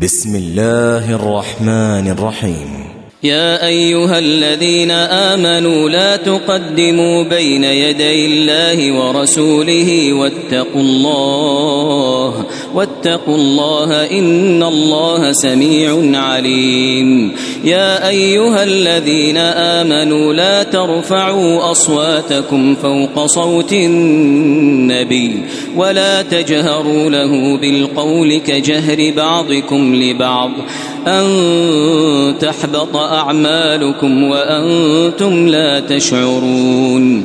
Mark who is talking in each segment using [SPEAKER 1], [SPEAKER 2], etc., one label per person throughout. [SPEAKER 1] بسم الله الرحمن الرحيم يا أيها الذين آمنوا لا تقدموا بين يدي الله ورسوله واتقوا الله واتقوا الله إن الله سميع عليم يا أيها الذين آمنوا لا ترفعوا أصواتكم فوق صوت النبي ولا تجهروا له بالقول كجهر بعضكم لبعض أن تحبط أعمالكم وأنتم لا تشعرون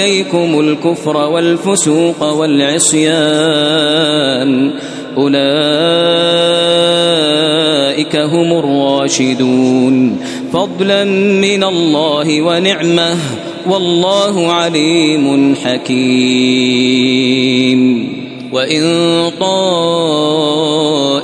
[SPEAKER 1] إليكم الكفر والفسوق والعصيان أولئك هم الراشدون فضلا من الله ونعمه والله عليم حكيم وإن طال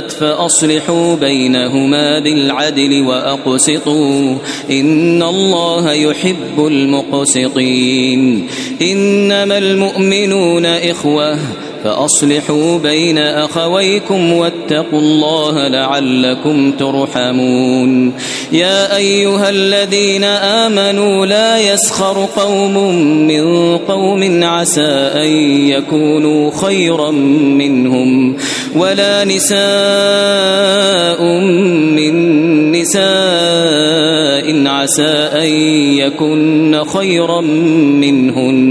[SPEAKER 1] خلافت فأصلحوا بينهما بالعدل وأقسطوا إن الله يحب المقسطين إنما المؤمنون إخوة فأصلحوا بين أخويكم واتقوا الله لعلكم ترحمون يا أيها الذين آمنوا لا يسخر قوم من قوم عسى أن يكونوا خيرا منهم ولا نساء من نساء عسى أن يكن خيرا منهن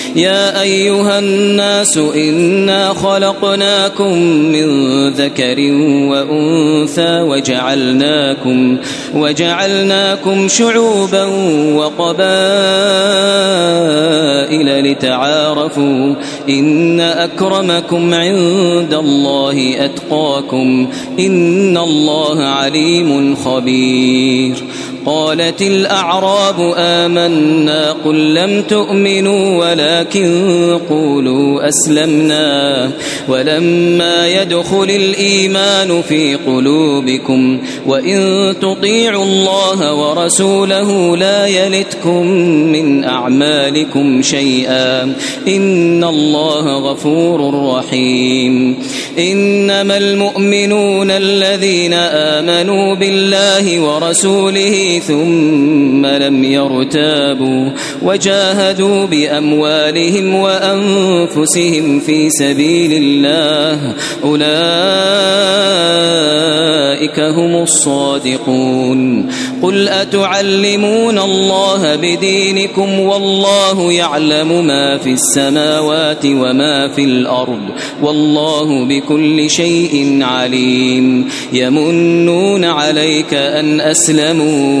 [SPEAKER 1] يا أيها الناس إنا خلقناكم من ذكر وأنثى وجعلناكم وجعلناكم شعوبا وقبائل لتعارفوا إن أكرمكم عند الله أتقاكم إن الله عليم خبير قالت الأعراب آمنا قل لم تؤمنوا ولكن قولوا أسلمنا ولما يدخل الإيمان في قلوبكم وإن تطيعوا الله ورسوله لا يلتكم من أعمالكم شيئا إن الله غفور رحيم إنما المؤمنون الذين آمنوا بالله ورسوله ثم لم يرتابوا وجاهدوا بأموالهم وأنفسهم في سبيل الله أولئك هم الصادقون قل أتعلمون الله بدينكم والله يعلم ما في السماوات وما في الأرض والله بكل شيء عليم يمنون عليك أن أسلموا